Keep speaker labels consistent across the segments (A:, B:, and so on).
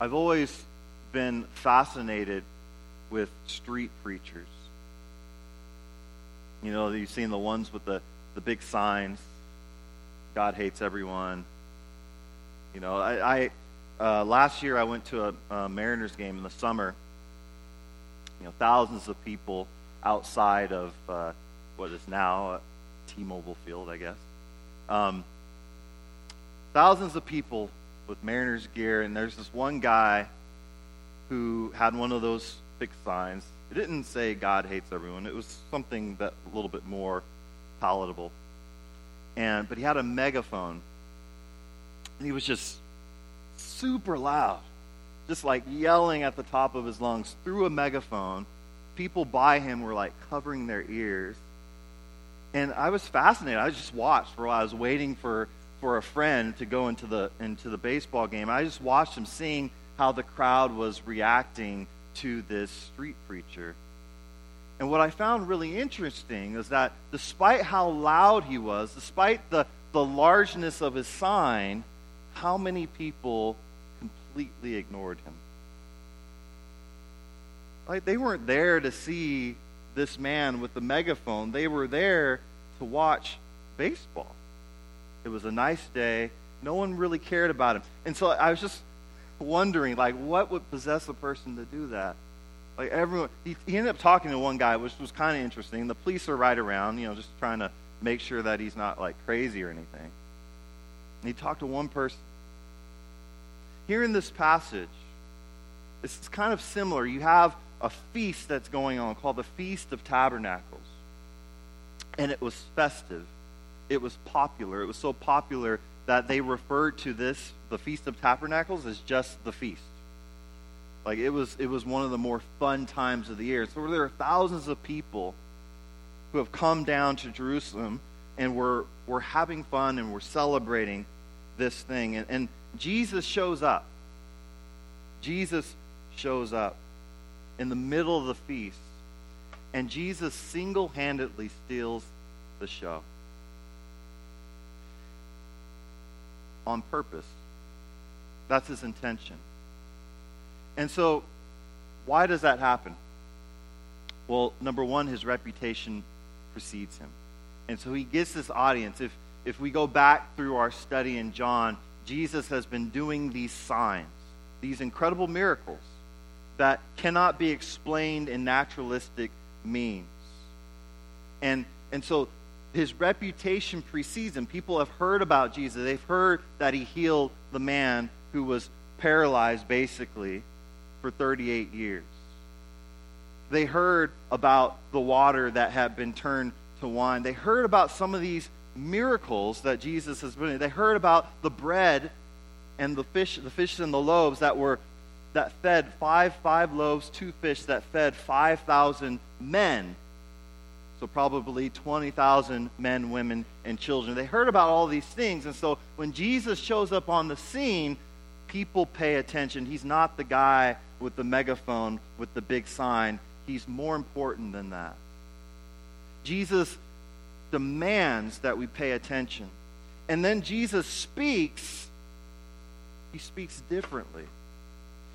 A: I've always been fascinated with street preachers. You know, you've seen the ones with the, the big signs God hates everyone. You know, I, I uh, last year I went to a, a Mariners game in the summer. You know, thousands of people outside of uh, what is now uh, T-Mobile Field, I guess. Um, thousands of people with Mariners gear, and there's this one guy who had one of those big signs. It didn't say God hates everyone. It was something that a little bit more palatable. And but he had a megaphone. And he was just super loud. Just like yelling at the top of his lungs through a megaphone. People by him were like covering their ears. And I was fascinated. I just watched for a while. I was waiting for, for a friend to go into the into the baseball game. I just watched him seeing how the crowd was reacting to this street preacher. And what I found really interesting is that despite how loud he was, despite the, the largeness of his sign, how many people completely ignored him? Like they weren't there to see this man with the megaphone, they were there to watch baseball. It was a nice day. No one really cared about him. And so I was just wondering, like, what would possess a person to do that? Like everyone, he, he ended up talking to one guy, which was kind of interesting. The police are right around, you know, just trying to make sure that he's not like crazy or anything. And he talked to one person. Here in this passage, it's kind of similar. You have a feast that's going on called the Feast of Tabernacles. And it was festive. It was popular. It was so popular that they referred to this, the Feast of Tabernacles, as just the feast. Like it was, it was one of the more fun times of the year. So there are thousands of people who have come down to Jerusalem and we're, we're having fun and we're celebrating this thing. And, and Jesus shows up. Jesus shows up in the middle of the feast. And Jesus single handedly steals the show. On purpose. That's his intention. And so, why does that happen? Well, number one, his reputation precedes him. And so he gets this audience. If, if we go back through our study in John, Jesus has been doing these signs, these incredible miracles that cannot be explained in naturalistic means. And, and so his reputation precedes him. People have heard about Jesus. They've heard that he healed the man who was paralyzed, basically, for 38 years. They heard about the water that had been turned to wine. They heard about some of these miracles that Jesus has been. They heard about the bread and the fish, the fish and the loaves that were that fed five five loaves, two fish that fed five thousand men. So probably twenty thousand men, women, and children. They heard about all these things, and so when Jesus shows up on the scene, people pay attention. He's not the guy with the megaphone, with the big sign. He's more important than that. Jesus demands that we pay attention. And then Jesus speaks, he speaks differently.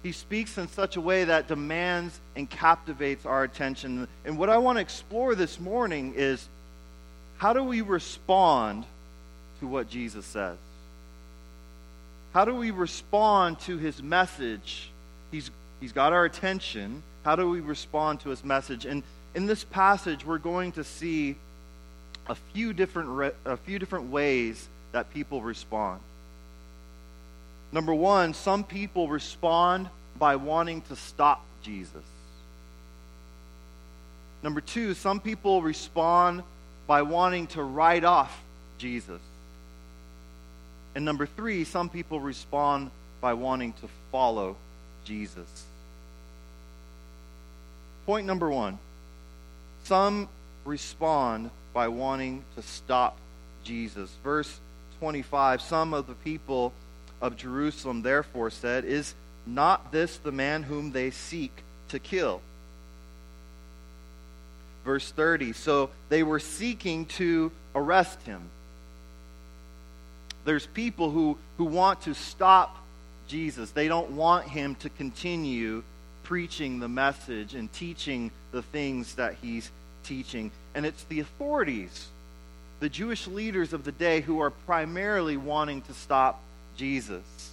A: He speaks in such a way that demands and captivates our attention. And what I want to explore this morning is how do we respond to what Jesus says? How do we respond to his message? He's He's got our attention. How do we respond to his message? And in this passage, we're going to see a few different, re- a few different ways that people respond. Number one, some people respond by wanting to stop Jesus. Number two, some people respond by wanting to write off Jesus. And number three, some people respond by wanting to follow Jesus. Point number one some respond by wanting to stop Jesus. Verse 25 Some of the people of Jerusalem therefore said, Is not this the man whom they seek to kill? Verse 30 So they were seeking to arrest him. There's people who, who want to stop Jesus. They don't want him to continue preaching the message and teaching the things that he's teaching. And it's the authorities, the Jewish leaders of the day, who are primarily wanting to stop Jesus.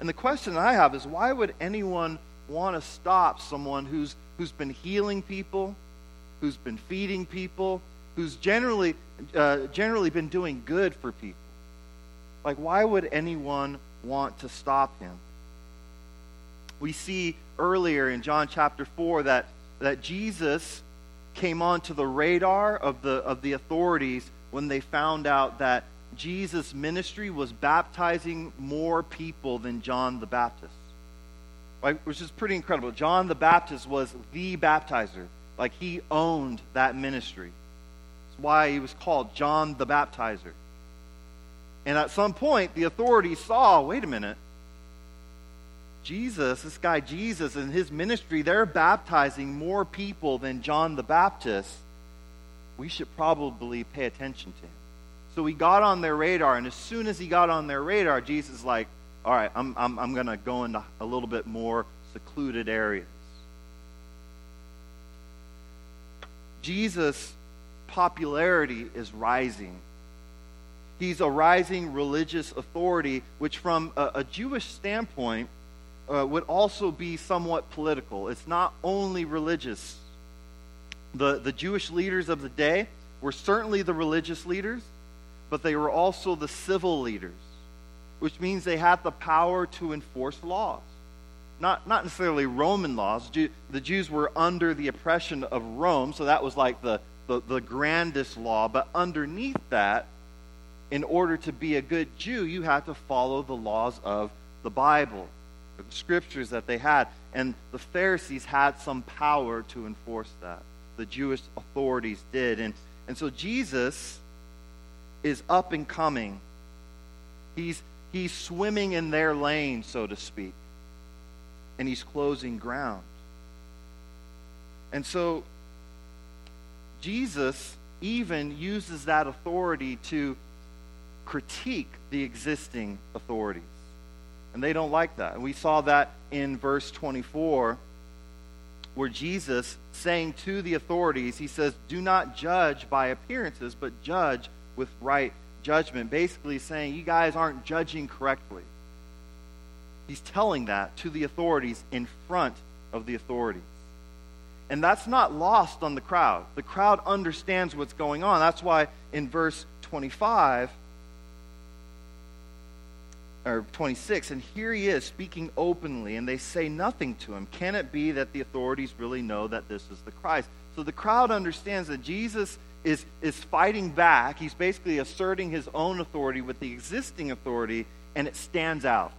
A: And the question I have is why would anyone want to stop someone who's, who's been healing people, who's been feeding people, who's generally, uh, generally been doing good for people? Like, why would anyone want to stop him? We see earlier in John chapter 4 that, that Jesus came onto the radar of the, of the authorities when they found out that Jesus' ministry was baptizing more people than John the Baptist. Right? Which is pretty incredible. John the Baptist was the baptizer. Like he owned that ministry. That's why he was called John the Baptizer. And at some point, the authorities saw wait a minute. Jesus, this guy Jesus, and his ministry, they're baptizing more people than John the Baptist. We should probably pay attention to him. So he got on their radar, and as soon as he got on their radar, Jesus is like, all right, I'm, I'm, I'm going to go into a little bit more secluded areas. Jesus' popularity is rising. He's a rising religious authority, which, from a, a Jewish standpoint, uh, would also be somewhat political. It's not only religious. The, the Jewish leaders of the day were certainly the religious leaders, but they were also the civil leaders, which means they had the power to enforce laws. Not, not necessarily Roman laws. Jew, the Jews were under the oppression of Rome, so that was like the, the, the grandest law. But underneath that, in order to be a good Jew, you had to follow the laws of the Bible, the scriptures that they had. And the Pharisees had some power to enforce that. The Jewish authorities did. And, and so Jesus is up and coming. He's, he's swimming in their lane, so to speak. And he's closing ground. And so Jesus even uses that authority to critique the existing authorities. And they don't like that. And we saw that in verse 24, where Jesus, saying to the authorities, he says, Do not judge by appearances, but judge with right judgment, basically saying, You guys aren't judging correctly. He's telling that to the authorities in front of the authorities. And that's not lost on the crowd. The crowd understands what's going on. That's why in verse 25 or 26, and here he is speaking openly, and they say nothing to him. Can it be that the authorities really know that this is the Christ? So the crowd understands that Jesus is, is fighting back. He's basically asserting his own authority with the existing authority, and it stands out.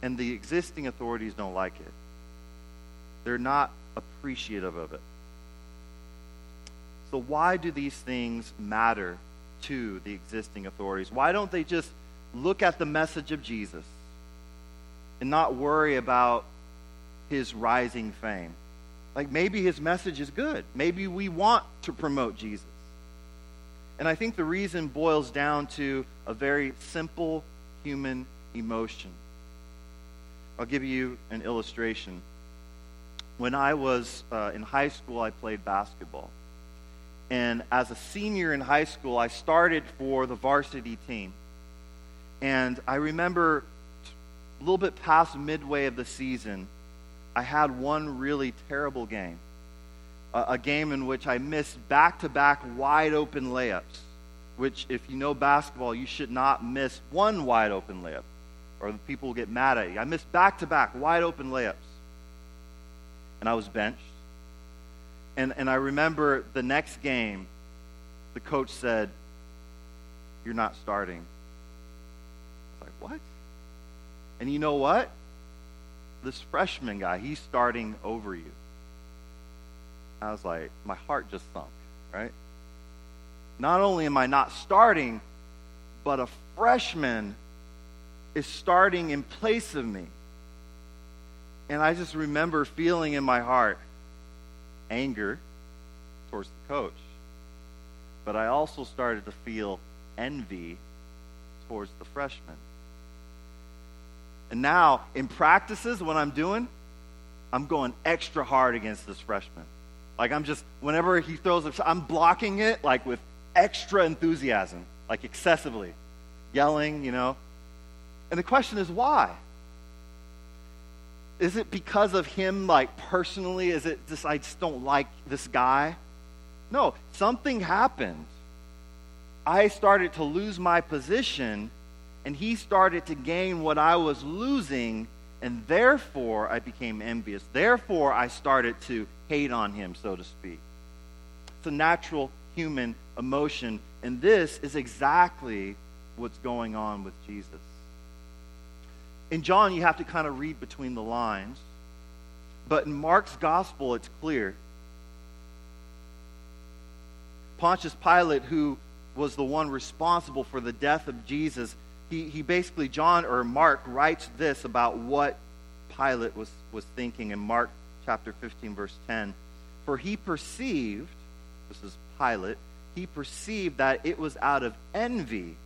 A: And the existing authorities don't like it, they're not appreciative of it. So, why do these things matter to the existing authorities? Why don't they just look at the message of Jesus and not worry about his rising fame? Like maybe his message is good. Maybe we want to promote Jesus. And I think the reason boils down to a very simple human emotion. I'll give you an illustration. When I was uh, in high school, I played basketball. And as a senior in high school, I started for the varsity team. And I remember a little bit past midway of the season, I had one really terrible game. A, a game in which I missed back to back wide open layups, which, if you know basketball, you should not miss one wide open layup, or people will get mad at you. I missed back to back wide open layups. And I was benched. And, and I remember the next game, the coach said, You're not starting. I was like, What? And you know what? This freshman guy, he's starting over you. I was like, my heart just sunk, right? Not only am I not starting, but a freshman is starting in place of me. And I just remember feeling in my heart anger towards the coach. But I also started to feel envy towards the freshman. And now, in practices, what I'm doing, I'm going extra hard against this freshman. Like, I'm just, whenever he throws I'm blocking it, like, with extra enthusiasm, like, excessively. Yelling, you know. And the question is, why? Is it because of him, like, personally? Is it just, I just don't like this guy? No, something happened. I started to lose my position, and he started to gain what I was losing, and therefore I became envious. Therefore, I started to hate on him, so to speak. It's a natural human emotion, and this is exactly what's going on with Jesus. In John, you have to kind of read between the lines, but in Mark's gospel, it's clear. Pontius Pilate, who was the one responsible for the death of Jesus, he, he basically, John or Mark writes this about what Pilate was, was thinking in Mark chapter 15, verse 10. For he perceived, this is Pilate, he perceived that it was out of envy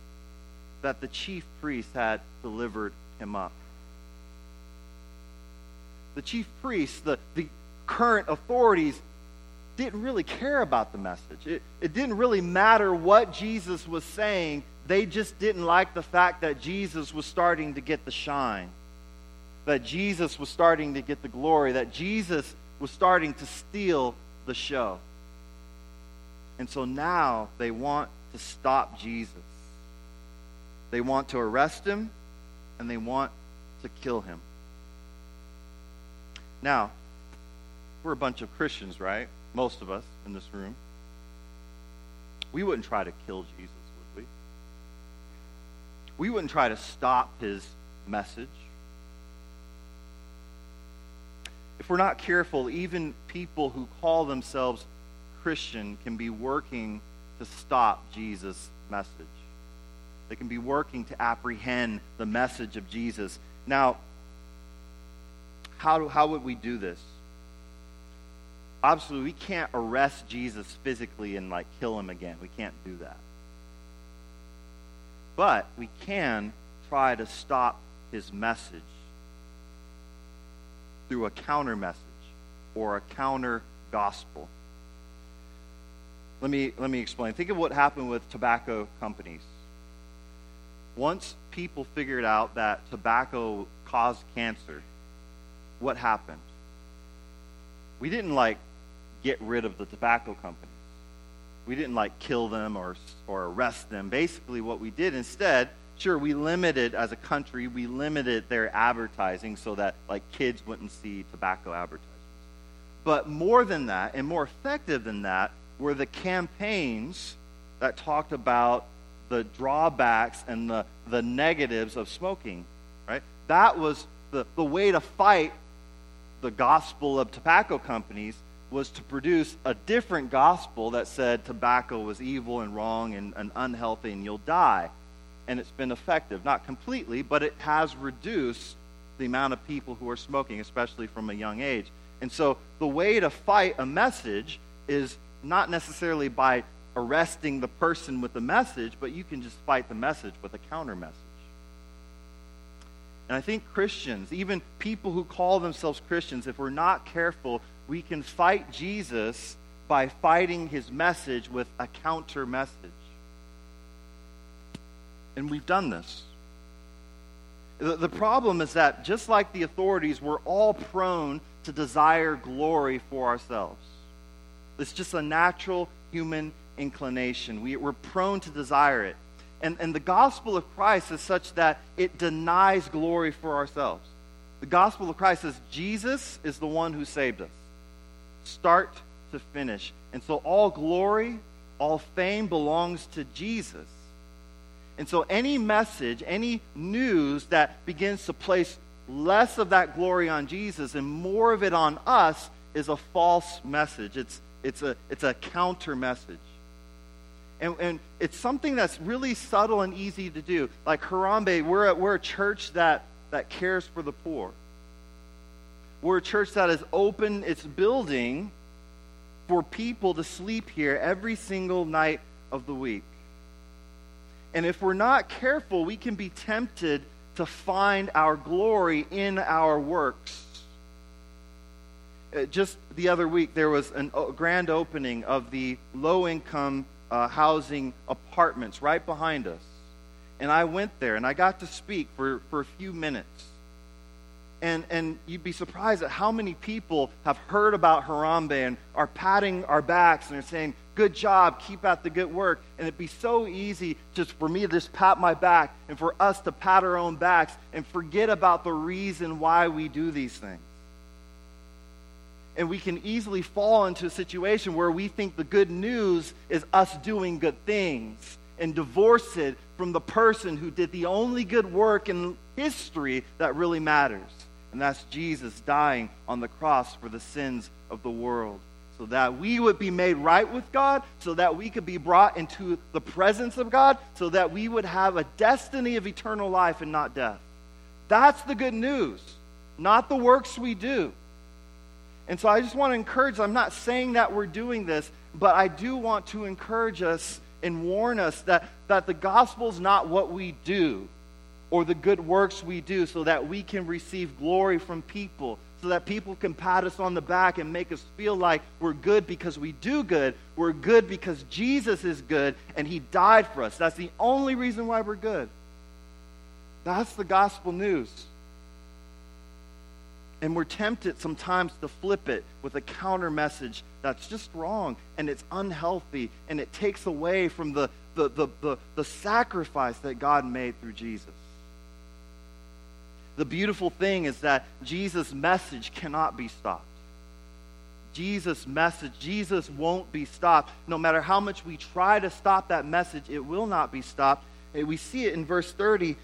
A: that the chief priests had delivered him up. The chief priests, the, the current authorities, didn't really care about the message. It, it didn't really matter what Jesus was saying. They just didn't like the fact that Jesus was starting to get the shine, that Jesus was starting to get the glory, that Jesus was starting to steal the show. And so now they want to stop Jesus. They want to arrest him and they want to kill him. Now, we're a bunch of Christians, right? most of us in this room, we wouldn't try to kill Jesus? We wouldn't try to stop his message. If we're not careful, even people who call themselves Christian can be working to stop Jesus' message. They can be working to apprehend the message of Jesus. Now, how, how would we do this? obviously we can't arrest Jesus physically and like kill him again. We can't do that. But we can try to stop his message through a counter message or a counter gospel. Let me, let me explain. Think of what happened with tobacco companies. Once people figured out that tobacco caused cancer, what happened? We didn't like get rid of the tobacco companies. We didn't like kill them or, or arrest them. Basically, what we did instead, sure, we limited, as a country, we limited their advertising so that like kids wouldn't see tobacco advertisements. But more than that, and more effective than that, were the campaigns that talked about the drawbacks and the, the negatives of smoking, right? That was the, the way to fight the gospel of tobacco companies was to produce a different gospel that said tobacco was evil and wrong and, and unhealthy and you'll die. And it's been effective. Not completely, but it has reduced the amount of people who are smoking, especially from a young age. And so the way to fight a message is not necessarily by arresting the person with the message, but you can just fight the message with a counter message. And I think Christians, even people who call themselves Christians, if we're not careful, we can fight Jesus by fighting his message with a counter message. And we've done this. The, the problem is that, just like the authorities, we're all prone to desire glory for ourselves. It's just a natural human inclination. We, we're prone to desire it. And, and the gospel of Christ is such that it denies glory for ourselves. The gospel of Christ says Jesus is the one who saved us start to finish. And so all glory, all fame belongs to Jesus. And so any message, any news that begins to place less of that glory on Jesus and more of it on us is a false message. It's, it's, a, it's a counter message. And, and it's something that's really subtle and easy to do. Like Harambee, we're a, we're a church that, that cares for the poor. We're a church that has opened its building for people to sleep here every single night of the week. And if we're not careful, we can be tempted to find our glory in our works. Uh, just the other week, there was a grand opening of the low income uh, housing apartments right behind us. And I went there and I got to speak for, for a few minutes. And, and you'd be surprised at how many people have heard about Harambee and are patting our backs and are saying, Good job, keep at the good work. And it'd be so easy just for me to just pat my back and for us to pat our own backs and forget about the reason why we do these things. And we can easily fall into a situation where we think the good news is us doing good things and divorce it from the person who did the only good work in history that really matters. And that's Jesus dying on the cross for the sins of the world. So that we would be made right with God, so that we could be brought into the presence of God, so that we would have a destiny of eternal life and not death. That's the good news, not the works we do. And so I just want to encourage, I'm not saying that we're doing this, but I do want to encourage us and warn us that, that the gospel is not what we do or the good works we do so that we can receive glory from people, so that people can pat us on the back and make us feel like we're good because we do good. We're good because Jesus is good and he died for us. That's the only reason why we're good. That's the gospel news. And we're tempted sometimes to flip it with a counter message that's just wrong and it's unhealthy and it takes away from the, the, the, the, the sacrifice that God made through Jesus. The beautiful thing is that Jesus' message cannot be stopped. Jesus' message, Jesus won't be stopped. No matter how much we try to stop that message, it will not be stopped. We see it in verse 30.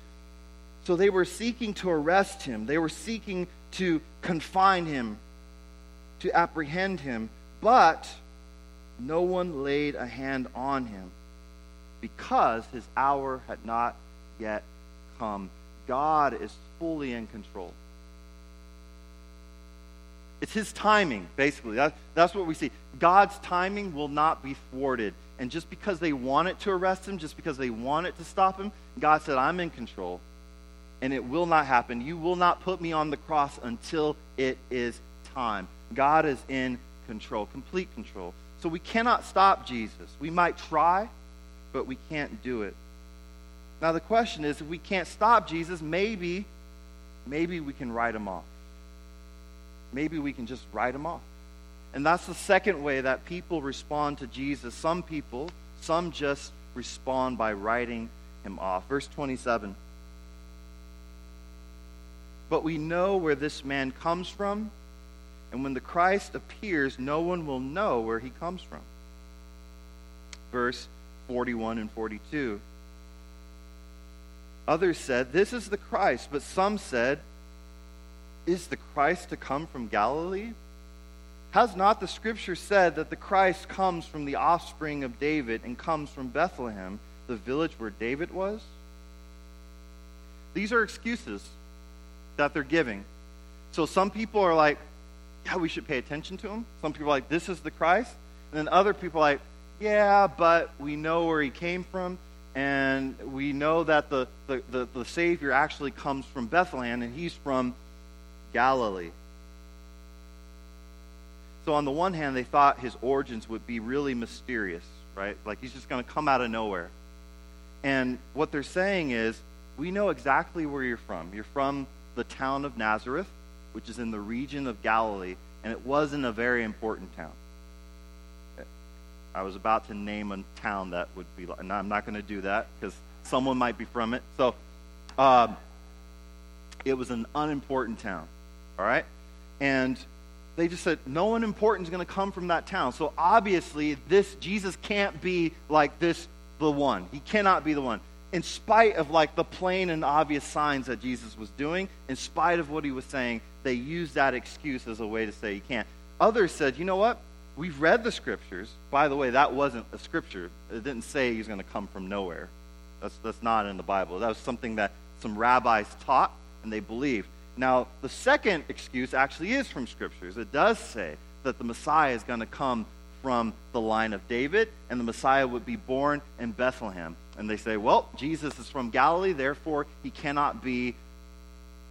A: So they were seeking to arrest him, they were seeking to confine him, to apprehend him, but no one laid a hand on him because his hour had not yet come. God is fully in control. It's his timing, basically. That, that's what we see. God's timing will not be thwarted. And just because they wanted to arrest him, just because they wanted to stop him, God said, I'm in control and it will not happen. You will not put me on the cross until it is time. God is in control, complete control. So we cannot stop Jesus. We might try, but we can't do it. Now the question is if we can't stop Jesus, maybe maybe we can write him off. Maybe we can just write him off. And that's the second way that people respond to Jesus. Some people, some just respond by writing him off. Verse 27 but we know where this man comes from, and when the Christ appears, no one will know where he comes from. Verse 41 and 42. Others said, This is the Christ, but some said, Is the Christ to come from Galilee? Has not the scripture said that the Christ comes from the offspring of David and comes from Bethlehem, the village where David was? These are excuses that they're giving. So some people are like, yeah, we should pay attention to him. Some people are like, this is the Christ. And then other people are like, yeah, but we know where he came from, and we know that the, the, the, the Savior actually comes from Bethlehem, and he's from Galilee. So, on the one hand, they thought his origins would be really mysterious, right? Like he's just going to come out of nowhere. And what they're saying is, we know exactly where you're from. You're from the town of Nazareth, which is in the region of Galilee, and it wasn't a very important town. I was about to name a town that would be, and I'm not going to do that because someone might be from it. So, um, it was an unimportant town, all right? And they just said no one important is going to come from that town. So obviously, this Jesus can't be like this the one. He cannot be the one in spite of like the plain and obvious signs that Jesus was doing, in spite of what he was saying, they used that excuse as a way to say he can't. Others said, you know what? We've read the scriptures. By the way, that wasn't a scripture. It didn't say he's going to come from nowhere. That's, that's not in the Bible. That was something that some rabbis taught and they believed. Now, the second excuse actually is from scriptures. It does say that the Messiah is going to come from the line of David, and the Messiah would be born in Bethlehem. And they say, well, Jesus is from Galilee, therefore he cannot be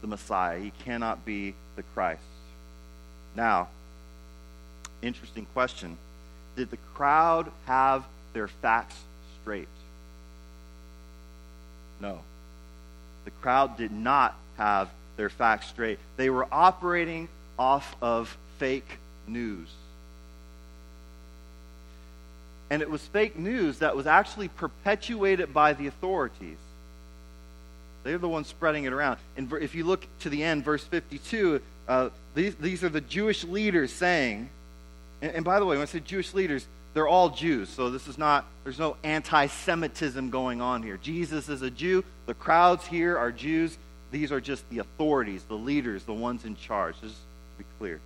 A: the Messiah. He cannot be the Christ. Now, interesting question. Did the crowd have their facts straight? No. The crowd did not have their facts straight. They were operating off of fake news. And it was fake news that was actually perpetuated by the authorities. They're the ones spreading it around. And if you look to the end, verse 52, uh, these, these are the Jewish leaders saying, and, and by the way, when I say Jewish leaders, they're all Jews. So this is not, there's no anti Semitism going on here. Jesus is a Jew. The crowds here are Jews. These are just the authorities, the leaders, the ones in charge. Just to be clear.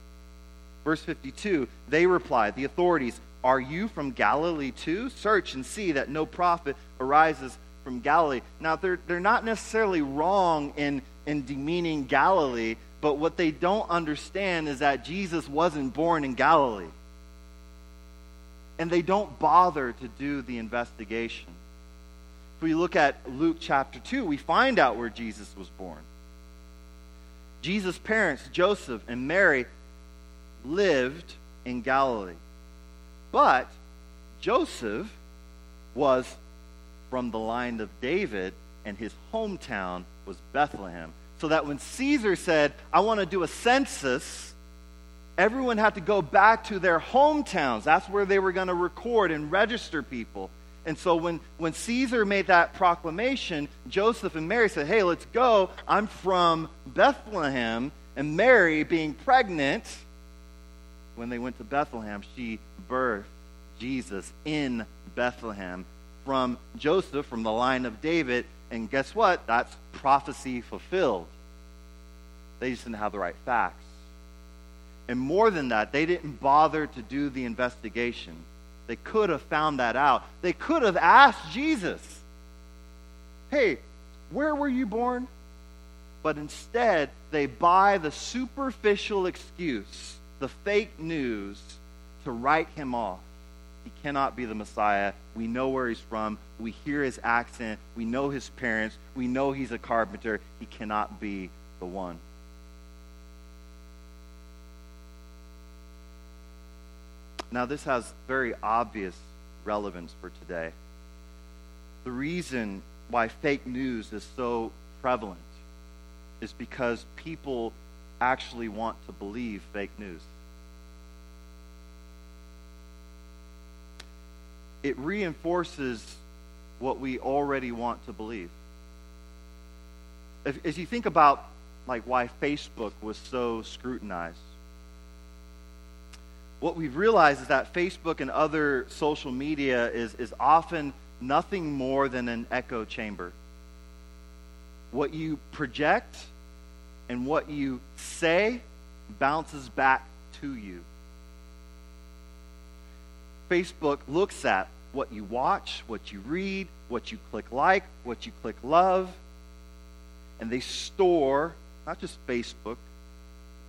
A: Verse 52 they replied, the authorities, Are you from Galilee too? Search and see that no prophet arises from Galilee. Now, they're, they're not necessarily wrong in, in demeaning Galilee, but what they don't understand is that Jesus wasn't born in Galilee and they don't bother to do the investigation. If we look at Luke chapter 2, we find out where Jesus was born. Jesus' parents, Joseph and Mary, lived in Galilee. But Joseph was from the line of David, and his hometown was Bethlehem. So that when Caesar said, I want to do a census, everyone had to go back to their hometowns. That's where they were going to record and register people. And so when, when Caesar made that proclamation, Joseph and Mary said, Hey, let's go. I'm from Bethlehem. And Mary, being pregnant, when they went to Bethlehem, she birthed Jesus in Bethlehem from Joseph, from the line of David. And guess what? That's prophecy fulfilled. They just didn't have the right facts. And more than that, they didn't bother to do the investigation. They could have found that out. They could have asked Jesus, Hey, where were you born? But instead, they buy the superficial excuse, the fake news, to write him off. He cannot be the Messiah. We know where he's from. We hear his accent. We know his parents. We know he's a carpenter. He cannot be the one. Now, this has very obvious relevance for today. The reason why fake news is so prevalent is because people actually want to believe fake news. It reinforces what we already want to believe. If, as you think about like why Facebook was so scrutinized, what we've realized is that Facebook and other social media is, is often nothing more than an echo chamber. What you project and what you say bounces back to you. Facebook looks at what you watch, what you read, what you click like, what you click love, and they store not just Facebook,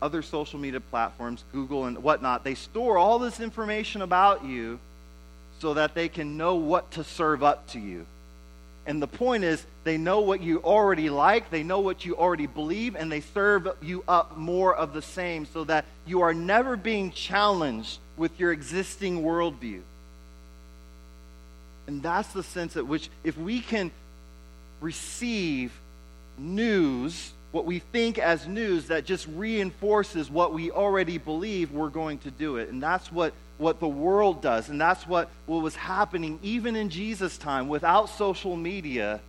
A: other social media platforms, Google and whatnot, they store all this information about you so that they can know what to serve up to you. And the point is, they know what you already like, they know what you already believe, and they serve you up more of the same so that you are never being challenged with your existing worldview. And that's the sense at which, if we can receive news what we think as news that just reinforces what we already believe, we're going to do it. And that's what, what the world does. And that's what, what was happening even in Jesus' time without social media.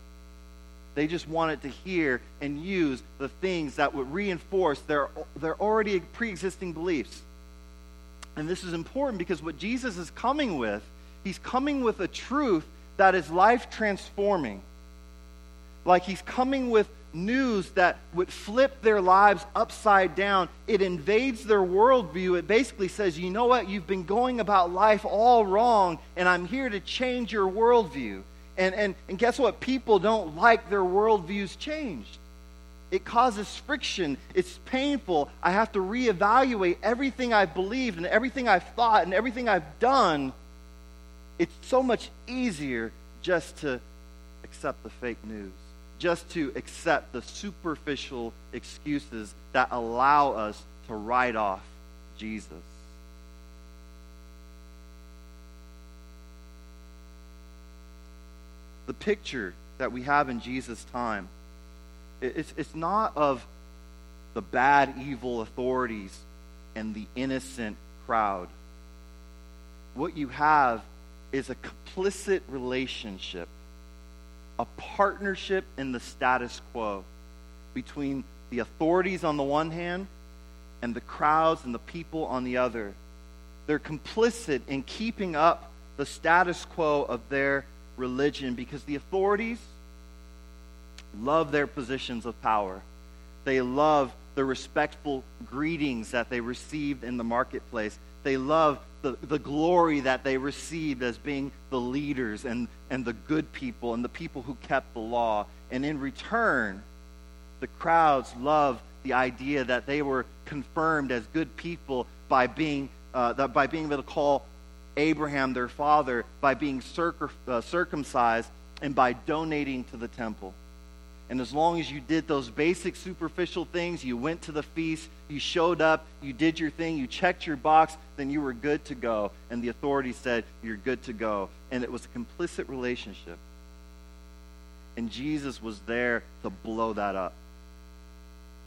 A: They just wanted to hear and use the things that would reinforce their, their already pre existing beliefs. And this is important because what Jesus is coming with, he's coming with a truth that is life transforming. Like he's coming with news that would flip their lives upside down. It invades their worldview. It basically says, you know what? You've been going about life all wrong, and I'm here to change your worldview. And, and, and guess what? People don't like their worldviews changed. It causes friction. It's painful. I have to reevaluate everything I've believed and everything I've thought and everything I've done. It's so much easier just to accept the fake news just to accept the superficial excuses that allow us to write off Jesus. The picture that we have in Jesus' time, it's, it's not of the bad, evil authorities and the innocent crowd. What you have is a complicit relationship, a partnership in the status quo between the authorities on the one hand and the crowds and the people on the other. They're complicit in keeping up the status quo of their religion because the authorities love their positions of power. They love the respectful greetings that they received in the marketplace. They love the, the glory that they received as being the leaders and, and the good people and the people who kept the law. And in return, the crowds loved the idea that they were confirmed as good people by being, uh, that by being able to call Abraham their father, by being uh, circumcised, and by donating to the temple. And as long as you did those basic superficial things, you went to the feast, you showed up, you did your thing, you checked your box, then you were good to go. And the authorities said, You're good to go. And it was a complicit relationship. And Jesus was there to blow that up.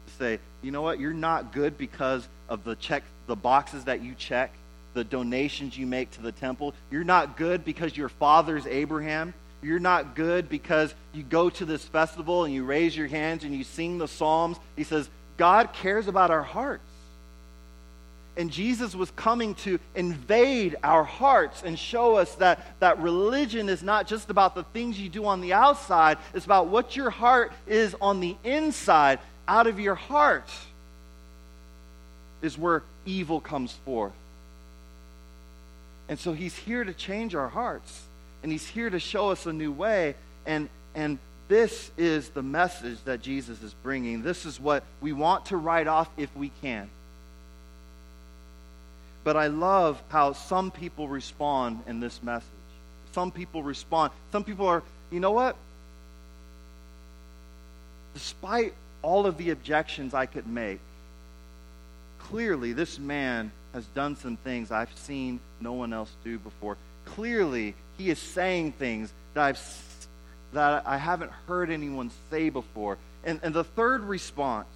A: To say, you know what, you're not good because of the check the boxes that you check, the donations you make to the temple. You're not good because your father's Abraham. You're not good because you go to this festival and you raise your hands and you sing the Psalms. He says, God cares about our hearts. And Jesus was coming to invade our hearts and show us that, that religion is not just about the things you do on the outside, it's about what your heart is on the inside. Out of your heart is where evil comes forth. And so he's here to change our hearts and he's here to show us a new way and and this is the message that Jesus is bringing. This is what we want to write off if we can. But I love how some people respond in this message. Some people respond. Some people are, you know what? Despite all of the objections I could make, clearly this man has done some things I've seen no one else do before. Clearly, he is saying things that I've that I haven't heard anyone say before. And, and the third response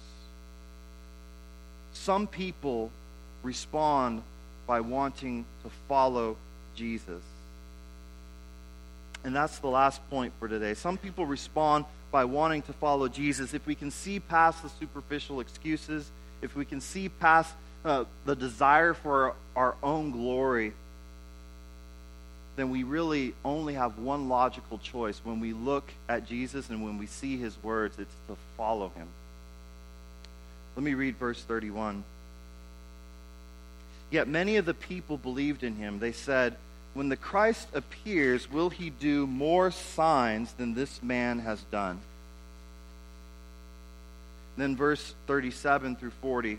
A: some people respond by wanting to follow Jesus. And that's the last point for today. Some people respond by wanting to follow Jesus. If we can see past the superficial excuses, if we can see past uh, the desire for our own glory, then we really only have one logical choice. When we look at Jesus and when we see his words, it's to follow him. Let me read verse 31. Yet many of the people believed in him. They said, When the Christ appears, will he do more signs than this man has done? Then verse 37 through 40.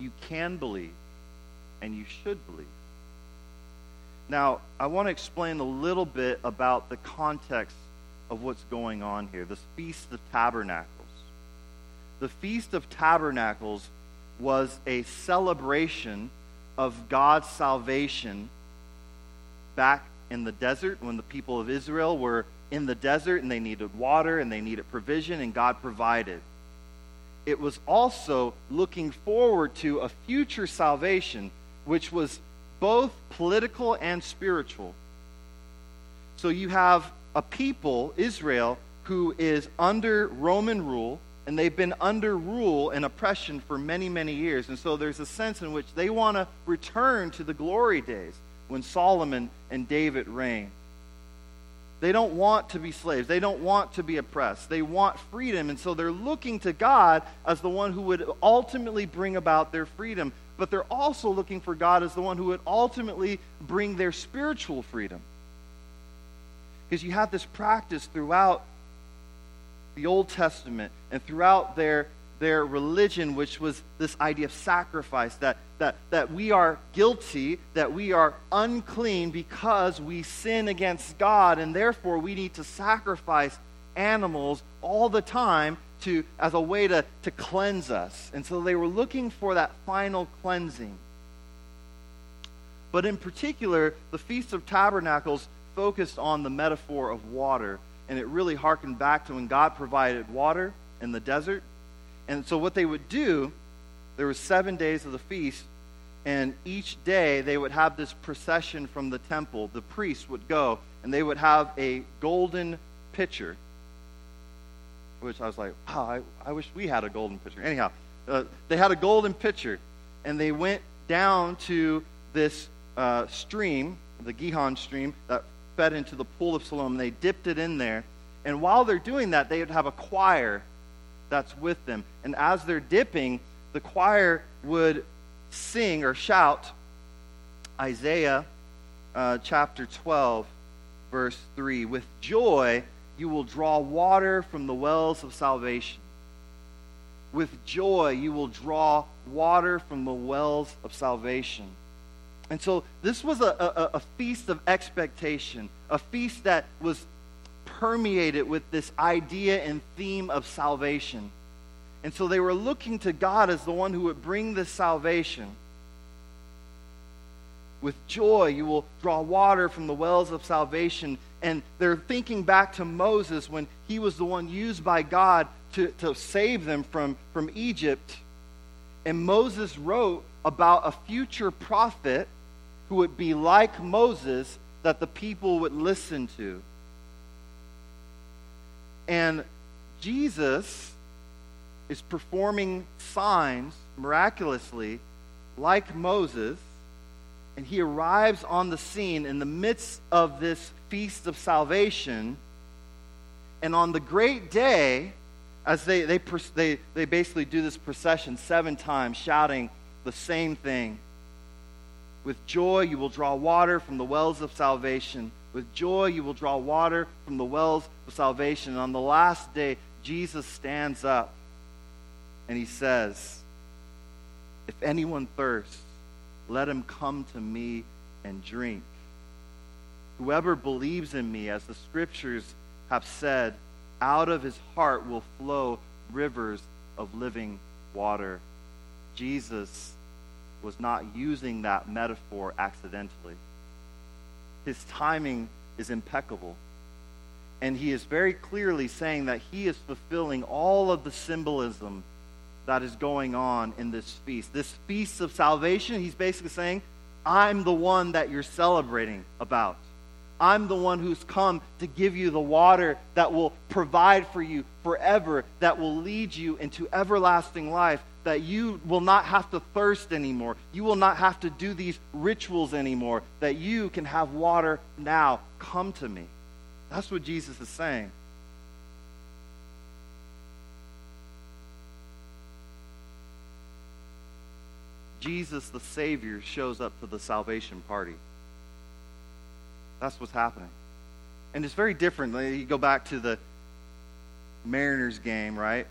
A: you can believe and you should believe. Now, I want to explain a little bit about the context of what's going on here this Feast of Tabernacles. The Feast of Tabernacles was a celebration of God's salvation back in the desert when the people of Israel were in the desert and they needed water and they needed provision, and God provided it was also looking forward to a future salvation, which was both political and spiritual. So you have a people, Israel, who is under Roman rule, and they've been under rule and oppression for many, many years. And so there's a sense in which they want to return to the glory days when Solomon and David reigned. They don't want to be slaves. They don't want to be oppressed. They want freedom. And so they're looking to God as the one who would ultimately bring about their freedom. But they're also looking for God as the one who would ultimately bring their spiritual freedom. Because you have this practice throughout the Old Testament and throughout their, their religion, which was this idea of sacrifice that, that, that we are guilty, that we are unclean because we sin against God, and therefore we need to sacrifice animals all the time to, as a way to, to cleanse us. And so they were looking for that final cleansing. But in particular, the Feast of Tabernacles focused on the metaphor of water and it really harkened back to when God provided water in the desert. And so what they would do, there were seven days of the feast, and each day they would have this procession from the temple. The priests would go, and they would have a golden pitcher. Which I was like, wow, I, I wish we had a golden pitcher. Anyhow, uh, they had a golden pitcher, and they went down to this uh, stream, the Gihon stream, that fed into the pool of Siloam. They dipped it in there. And while they're doing that, they would have a choir that's with them. And as they're dipping, the choir would sing or shout Isaiah uh, chapter 12, verse 3 With joy you will draw water from the wells of salvation. With joy you will draw water from the wells of salvation. And so this was a, a, a, feast of expectation, a feast that was permeated with this idea and theme of salvation. And so they were looking to God as the one who would bring this salvation. With joy, you will draw water from the wells of salvation. And they're thinking back to Moses when he was the one used by God to, to save them from, from Egypt. And Moses wrote about a future prophet who would be like Moses that the people would listen to. And Jesus is performing signs miraculously like Moses, and he arrives on the scene in the midst of this feast of salvation. And on the great day, as they, they, they, they basically do this procession seven times, shouting the same thing with joy, you will draw water from the wells of salvation. With joy, you will draw water from the wells of salvation. And on the last day, Jesus stands up and he says, If anyone thirsts, let him come to me and drink. Whoever believes in me, as the scriptures have said, out of his heart will flow rivers of living water. Jesus was not using that metaphor accidentally. His timing is impeccable. And he is very clearly saying that he is fulfilling all of the symbolism that is going on in this feast. This feast of salvation, he's basically saying, I'm the one that you're celebrating about. I'm the one who's come to give you the water that will provide for you forever, that will lead you into everlasting life, that you will not have to thirst anymore. You will not have to do these rituals anymore, that you can have water now. Come to me. That's what Jesus is saying. Jesus, the Savior, shows up to the salvation party. That's what's happening. And it's very different. You go back to the Mariners game, right?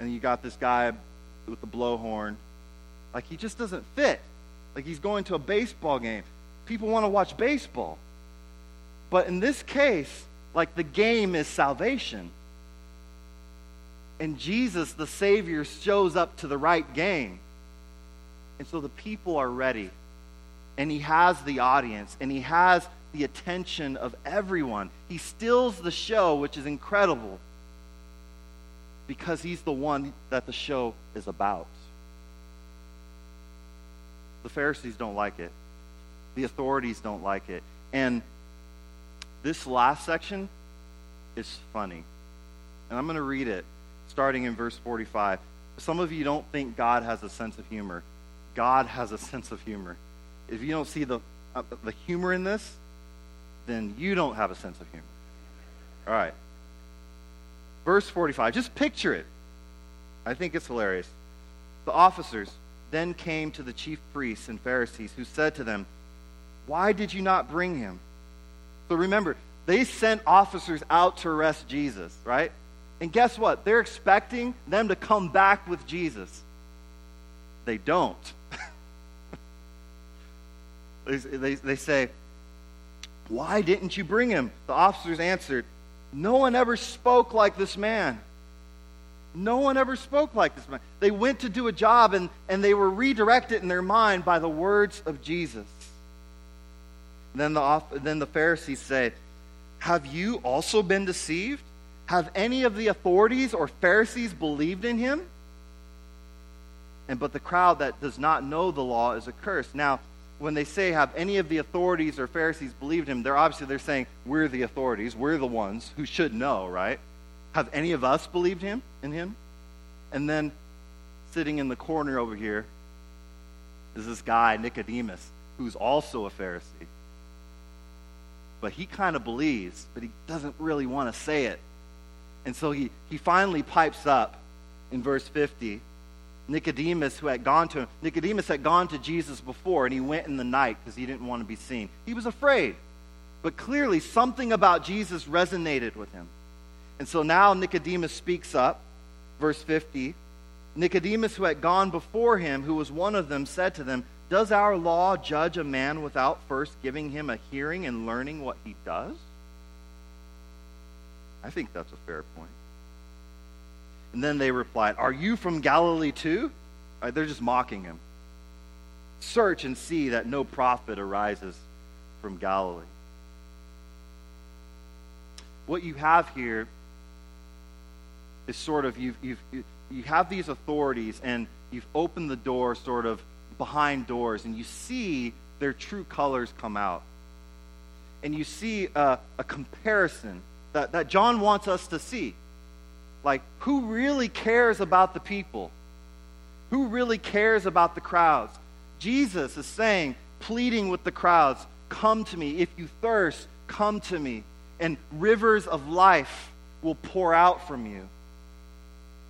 A: And you got this guy with the blowhorn. Like, he just doesn't fit. Like, he's going to a baseball game. People want to watch baseball. But in this case, like, the game is salvation. And Jesus, the Savior, shows up to the right game. And so the people are ready and he has the audience and he has the attention of everyone. He steals the show, which is incredible because he's the one that the show is about. The Pharisees don't like it, the authorities don't like it. And this last section is funny. And I'm going to read it starting in verse 45. Some of you don't think God has a sense of humor. God has a sense of humor if you don't see the, uh, the humor in this, then you don't have a sense of humor. All right. Verse 45. Just picture it. I think it's hilarious. The officers then came to the chief priests and Pharisees, who said to them, Why did you not bring him? So remember, they sent officers out to arrest Jesus, right? And guess what? They're expecting them to come back with Jesus. They don't. they, they, they say, Why didn't you bring him? The officers answered, No one ever spoke like this man. No one ever spoke like this man. They went to do a job and, and they were redirected in their mind by the words of Jesus. then the, then the Pharisees say, Have you also been deceived? Have any of the authorities or Pharisees believed in him? And but the crowd that does not know the law is accursed. Now, when they say have any of the authorities or Pharisees believed him, they're obviously they're saying we're the authorities, we're the ones who should know, right? Have any of us believed him in him? And then sitting in the corner over here is this guy Nicodemus, who's also a Pharisee. But he kind of believes, but he doesn't really want to say it. And so he, he finally pipes up in verse 50 Nicodemus, who had gone to him, Nicodemus had gone to Jesus before, and he went in the night because he didn't want to be seen. He was afraid. But clearly, something about Jesus resonated with him. And so now Nicodemus speaks up, verse 50. Nicodemus, who had gone before him, who was one of them, said to them, Does our law judge a man without first giving him a hearing and learning what he does? I think that's a fair point. And then they replied, Are you from Galilee too? Right, they're just mocking him. Search and see that no prophet arises from Galilee. What you have here is sort of you've, you've, you have these authorities and you've opened the door sort of behind doors and you see their true colors come out. And you see a, a comparison that, that John wants us to see. Like, who really cares about the people? Who really cares about the crowds? Jesus is saying, pleading with the crowds, Come to me. If you thirst, come to me. And rivers of life will pour out from you.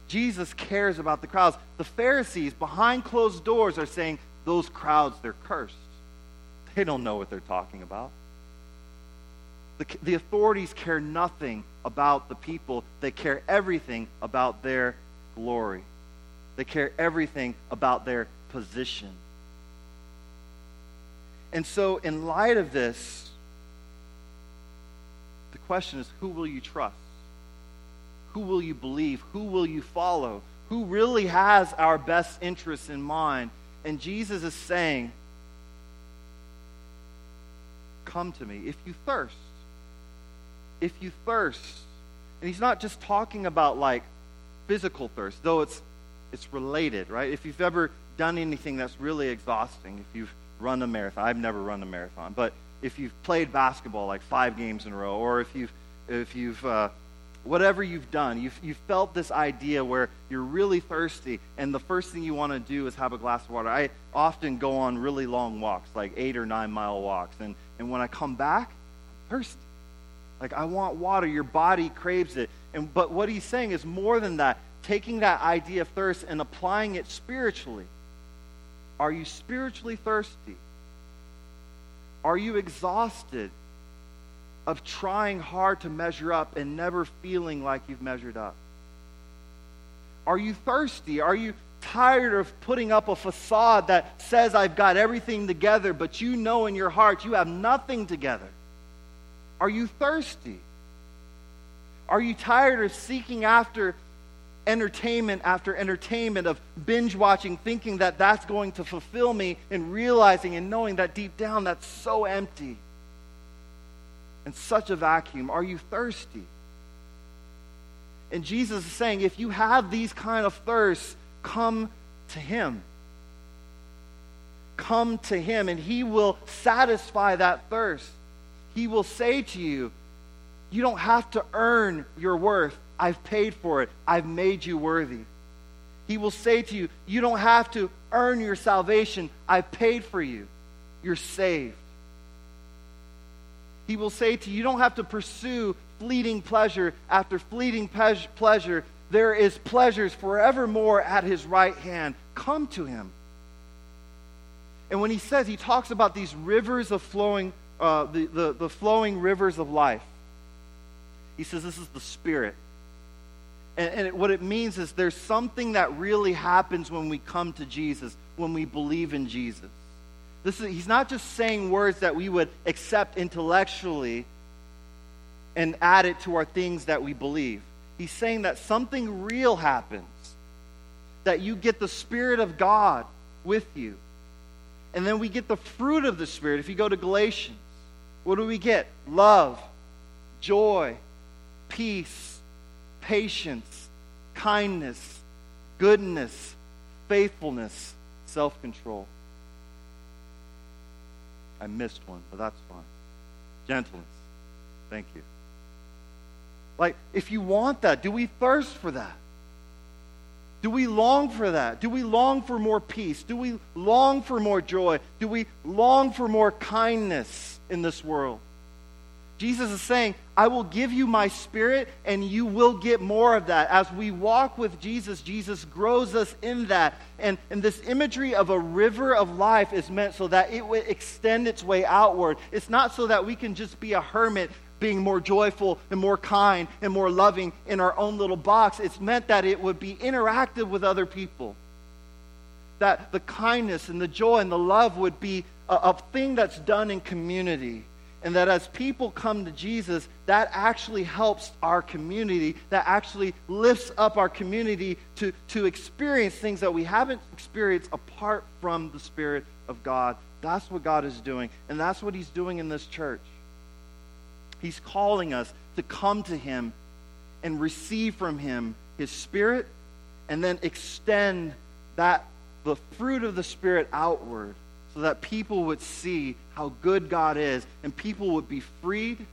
A: Jesus cares about the crowds. The Pharisees, behind closed doors, are saying, Those crowds, they're cursed. They don't know what they're talking about. The, the authorities care nothing about the people, they care everything about their glory. They care everything about their position. And so, in light of this, the question is who will you trust? Who will you believe? Who will you follow? Who really has our best interests in mind? And Jesus is saying, Come to me if you thirst if you thirst, and he's not just talking about like physical thirst, though it's it's related, right? If you've ever done anything that's really exhausting, if you've run a marathon, I've never run a marathon, but if you've played basketball like five games in a row, or if you've if you've uh, whatever you've done, you've, you've felt this idea where you're really thirsty, and the first thing you want to do is have a glass of water. I often go on really long walks, like eight or nine mile walks, and, and when I come back, thirsty. Like, I want water. Your body craves it. And, but what he's saying is more than that. Taking that idea of thirst and applying it spiritually. Are you spiritually thirsty? Are you exhausted of trying hard to measure up and never feeling like you've measured up? Are you thirsty? Are you tired of putting up a facade that says, I've got everything together, but you know in your heart you have nothing together? Are you thirsty? Are you tired of seeking after entertainment after entertainment, of binge watching, thinking that that's going to fulfill me, and realizing and knowing that deep down that's so empty and such a vacuum? Are you thirsty? And Jesus is saying, if you have these kind of thirsts, come to Him. Come to Him, and He will satisfy that thirst. He will say to you, You don't have to earn your worth. I've paid for it, I've made you worthy. He will say to you, You don't have to earn your salvation. I've paid for you. You're saved. He will say to you, you don't have to pursue fleeting pleasure after fleeting pe- pleasure. There is pleasures forevermore at his right hand. Come to him. And when he says, he talks about these rivers of flowing, uh, the, the, the flowing rivers of life. He says this is the Spirit. And, and it, what it means is there's something that really happens when we come to Jesus, when we believe in Jesus. This is, he's not just saying words that we would accept intellectually and add it to our things that we believe. He's saying that something real happens, that you get the Spirit of God with you. And then we get the fruit of the Spirit. If you go to Galatians, what do we get? Love, joy, peace, patience, kindness, goodness, faithfulness, self control. I missed one, but that's fine. Gentleness. Thank you. Like, if you want that, do we thirst for that? Do we long for that? Do we long for more peace? Do we long for more joy? Do we long for more kindness in this world? Jesus is saying, I will give you my spirit and you will get more of that. As we walk with Jesus, Jesus grows us in that. And, and this imagery of a river of life is meant so that it would extend its way outward. It's not so that we can just be a hermit being more joyful and more kind and more loving in our own little box. It's meant that it would be interactive with other people. That the kindness and the joy and the love would be a, a thing that's done in community and that as people come to Jesus, that actually helps our community, that actually lifts up our community to, to experience things that we haven't experienced apart from the Spirit of God. That's what God is doing, and that's what He's doing in this church. He's calling us to come to Him and receive from Him His Spirit, and then extend that the fruit of the Spirit outward so that people would see how good God is and people would be freed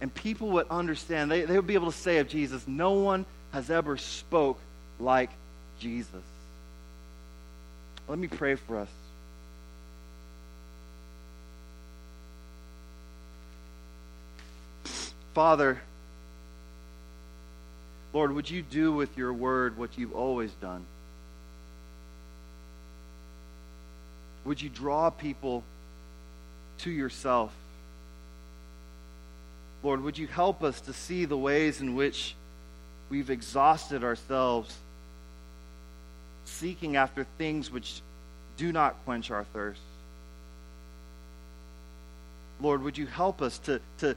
A: and people would understand. They, they would be able to say of Jesus, no one has ever spoke like Jesus. Let me pray for us. Father, Lord, would you do with your word what you've always done? Would you draw people to yourself? Lord, would you help us to see the ways in which we've exhausted ourselves seeking after things which do not quench our thirst? Lord, would you help us to, to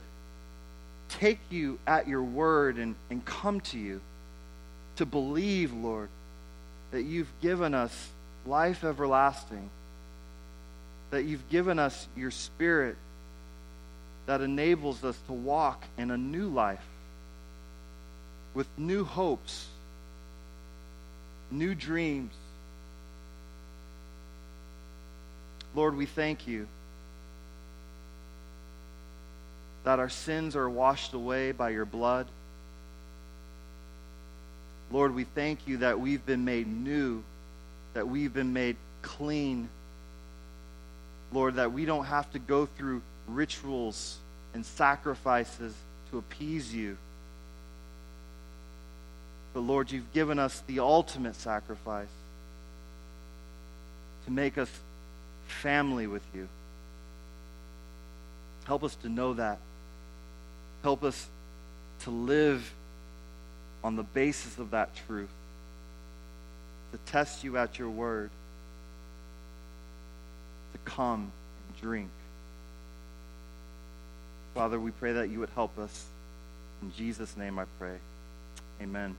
A: take you at your word and, and come to you, to believe, Lord, that you've given us life everlasting that you've given us your Spirit that enables us to walk in a new life with new hopes, new dreams. Lord, we thank you that our sins are washed away by your blood. Lord, we thank you that we've been made new, that we've been made clean Lord, that we don't have to go through rituals and sacrifices to appease you. But Lord, you've given us the ultimate sacrifice to make us family with you. Help us to know that. Help us to live on the basis of that truth, to test you at your word come and drink. Father, we pray that you would help us. In Jesus' name I pray. Amen.